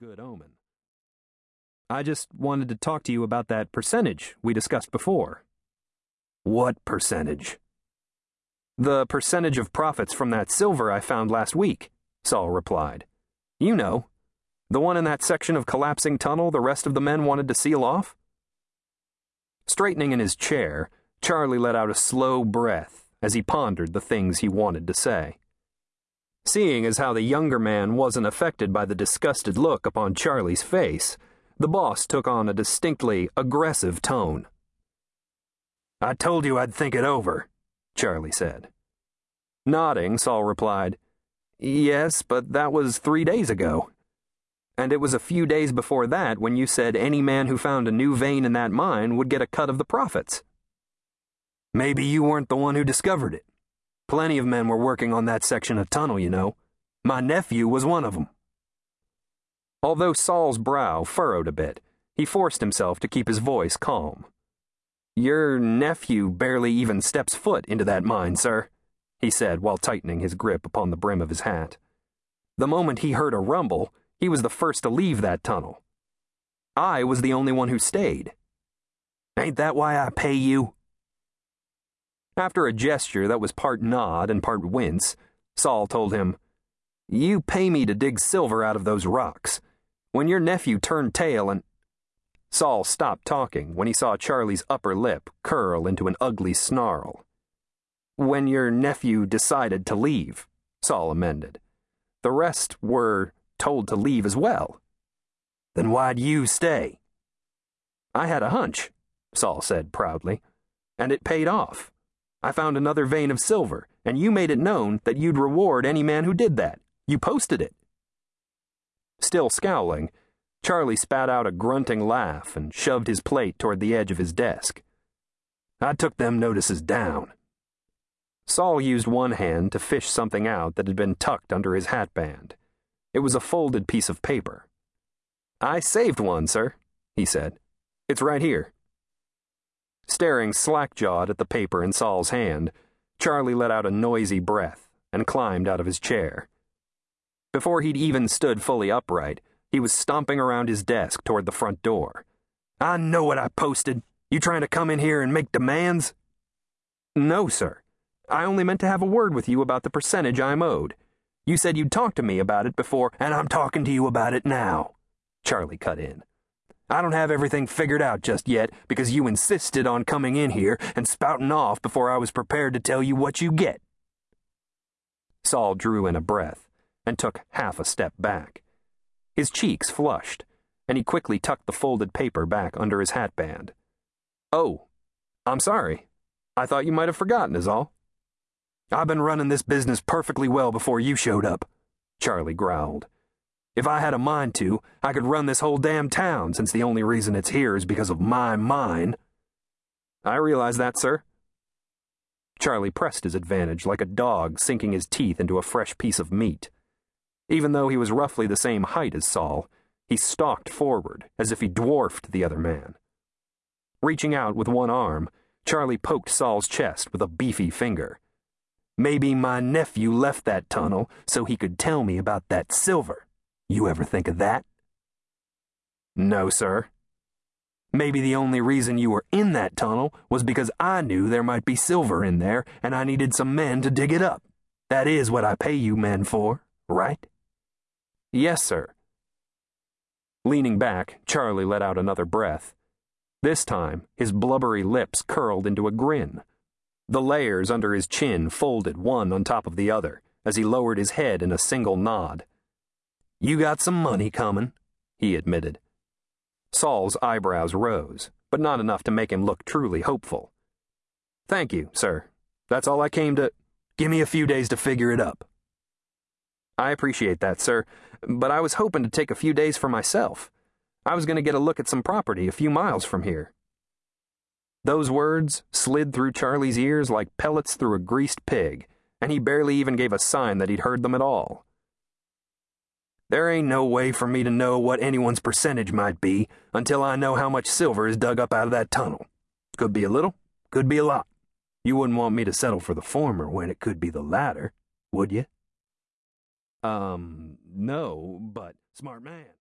good omen. I just wanted to talk to you about that percentage we discussed before. What percentage? The percentage of profits from that silver I found last week, Saul replied. You know, the one in that section of collapsing tunnel the rest of the men wanted to seal off? Straightening in his chair, Charlie let out a slow breath as he pondered the things he wanted to say. Seeing as how the younger man wasn't affected by the disgusted look upon Charlie's face, the boss took on a distinctly aggressive tone. I told you I'd think it over, Charlie said. Nodding, Saul replied, Yes, but that was three days ago. And it was a few days before that when you said any man who found a new vein in that mine would get a cut of the profits. Maybe you weren't the one who discovered it. Plenty of men were working on that section of tunnel, you know. My nephew was one of them. Although Saul's brow furrowed a bit, he forced himself to keep his voice calm. Your nephew barely even steps foot into that mine, sir, he said while tightening his grip upon the brim of his hat. The moment he heard a rumble, he was the first to leave that tunnel. I was the only one who stayed. Ain't that why I pay you? After a gesture that was part nod and part wince, Saul told him, You pay me to dig silver out of those rocks. When your nephew turned tail and. Saul stopped talking when he saw Charlie's upper lip curl into an ugly snarl. When your nephew decided to leave, Saul amended. The rest were told to leave as well. Then why'd you stay? I had a hunch, Saul said proudly, and it paid off. I found another vein of silver, and you made it known that you'd reward any man who did that. You posted it. Still scowling, Charlie spat out a grunting laugh and shoved his plate toward the edge of his desk. I took them notices down. Saul used one hand to fish something out that had been tucked under his hatband. It was a folded piece of paper. I saved one, sir, he said. It's right here. Staring slack jawed at the paper in Saul's hand, Charlie let out a noisy breath and climbed out of his chair. Before he'd even stood fully upright, he was stomping around his desk toward the front door. I know what I posted. You trying to come in here and make demands? No, sir. I only meant to have a word with you about the percentage I'm owed. You said you'd talk to me about it before, and I'm talking to you about it now. Charlie cut in. I don't have everything figured out just yet because you insisted on coming in here and spouting off before I was prepared to tell you what you get. Saul drew in a breath and took half a step back. His cheeks flushed, and he quickly tucked the folded paper back under his hatband. Oh, I'm sorry. I thought you might have forgotten, is all. I've been running this business perfectly well before you showed up, Charlie growled. If I had a mind to, I could run this whole damn town since the only reason it's here is because of my mine. I realize that, sir. Charlie pressed his advantage like a dog sinking his teeth into a fresh piece of meat. Even though he was roughly the same height as Saul, he stalked forward as if he dwarfed the other man. Reaching out with one arm, Charlie poked Saul's chest with a beefy finger. Maybe my nephew left that tunnel so he could tell me about that silver. You ever think of that? No, sir. Maybe the only reason you were in that tunnel was because I knew there might be silver in there and I needed some men to dig it up. That is what I pay you men for, right? Yes, sir. Leaning back, Charlie let out another breath. This time, his blubbery lips curled into a grin. The layers under his chin folded one on top of the other as he lowered his head in a single nod. You got some money coming, he admitted. Saul's eyebrows rose, but not enough to make him look truly hopeful. Thank you, sir. That's all I came to. Give me a few days to figure it up. I appreciate that, sir, but I was hoping to take a few days for myself. I was going to get a look at some property a few miles from here. Those words slid through Charlie's ears like pellets through a greased pig, and he barely even gave a sign that he'd heard them at all. There ain't no way for me to know what anyone's percentage might be until I know how much silver is dug up out of that tunnel. Could be a little, could be a lot. You wouldn't want me to settle for the former when it could be the latter, would you? Um, no, but smart man.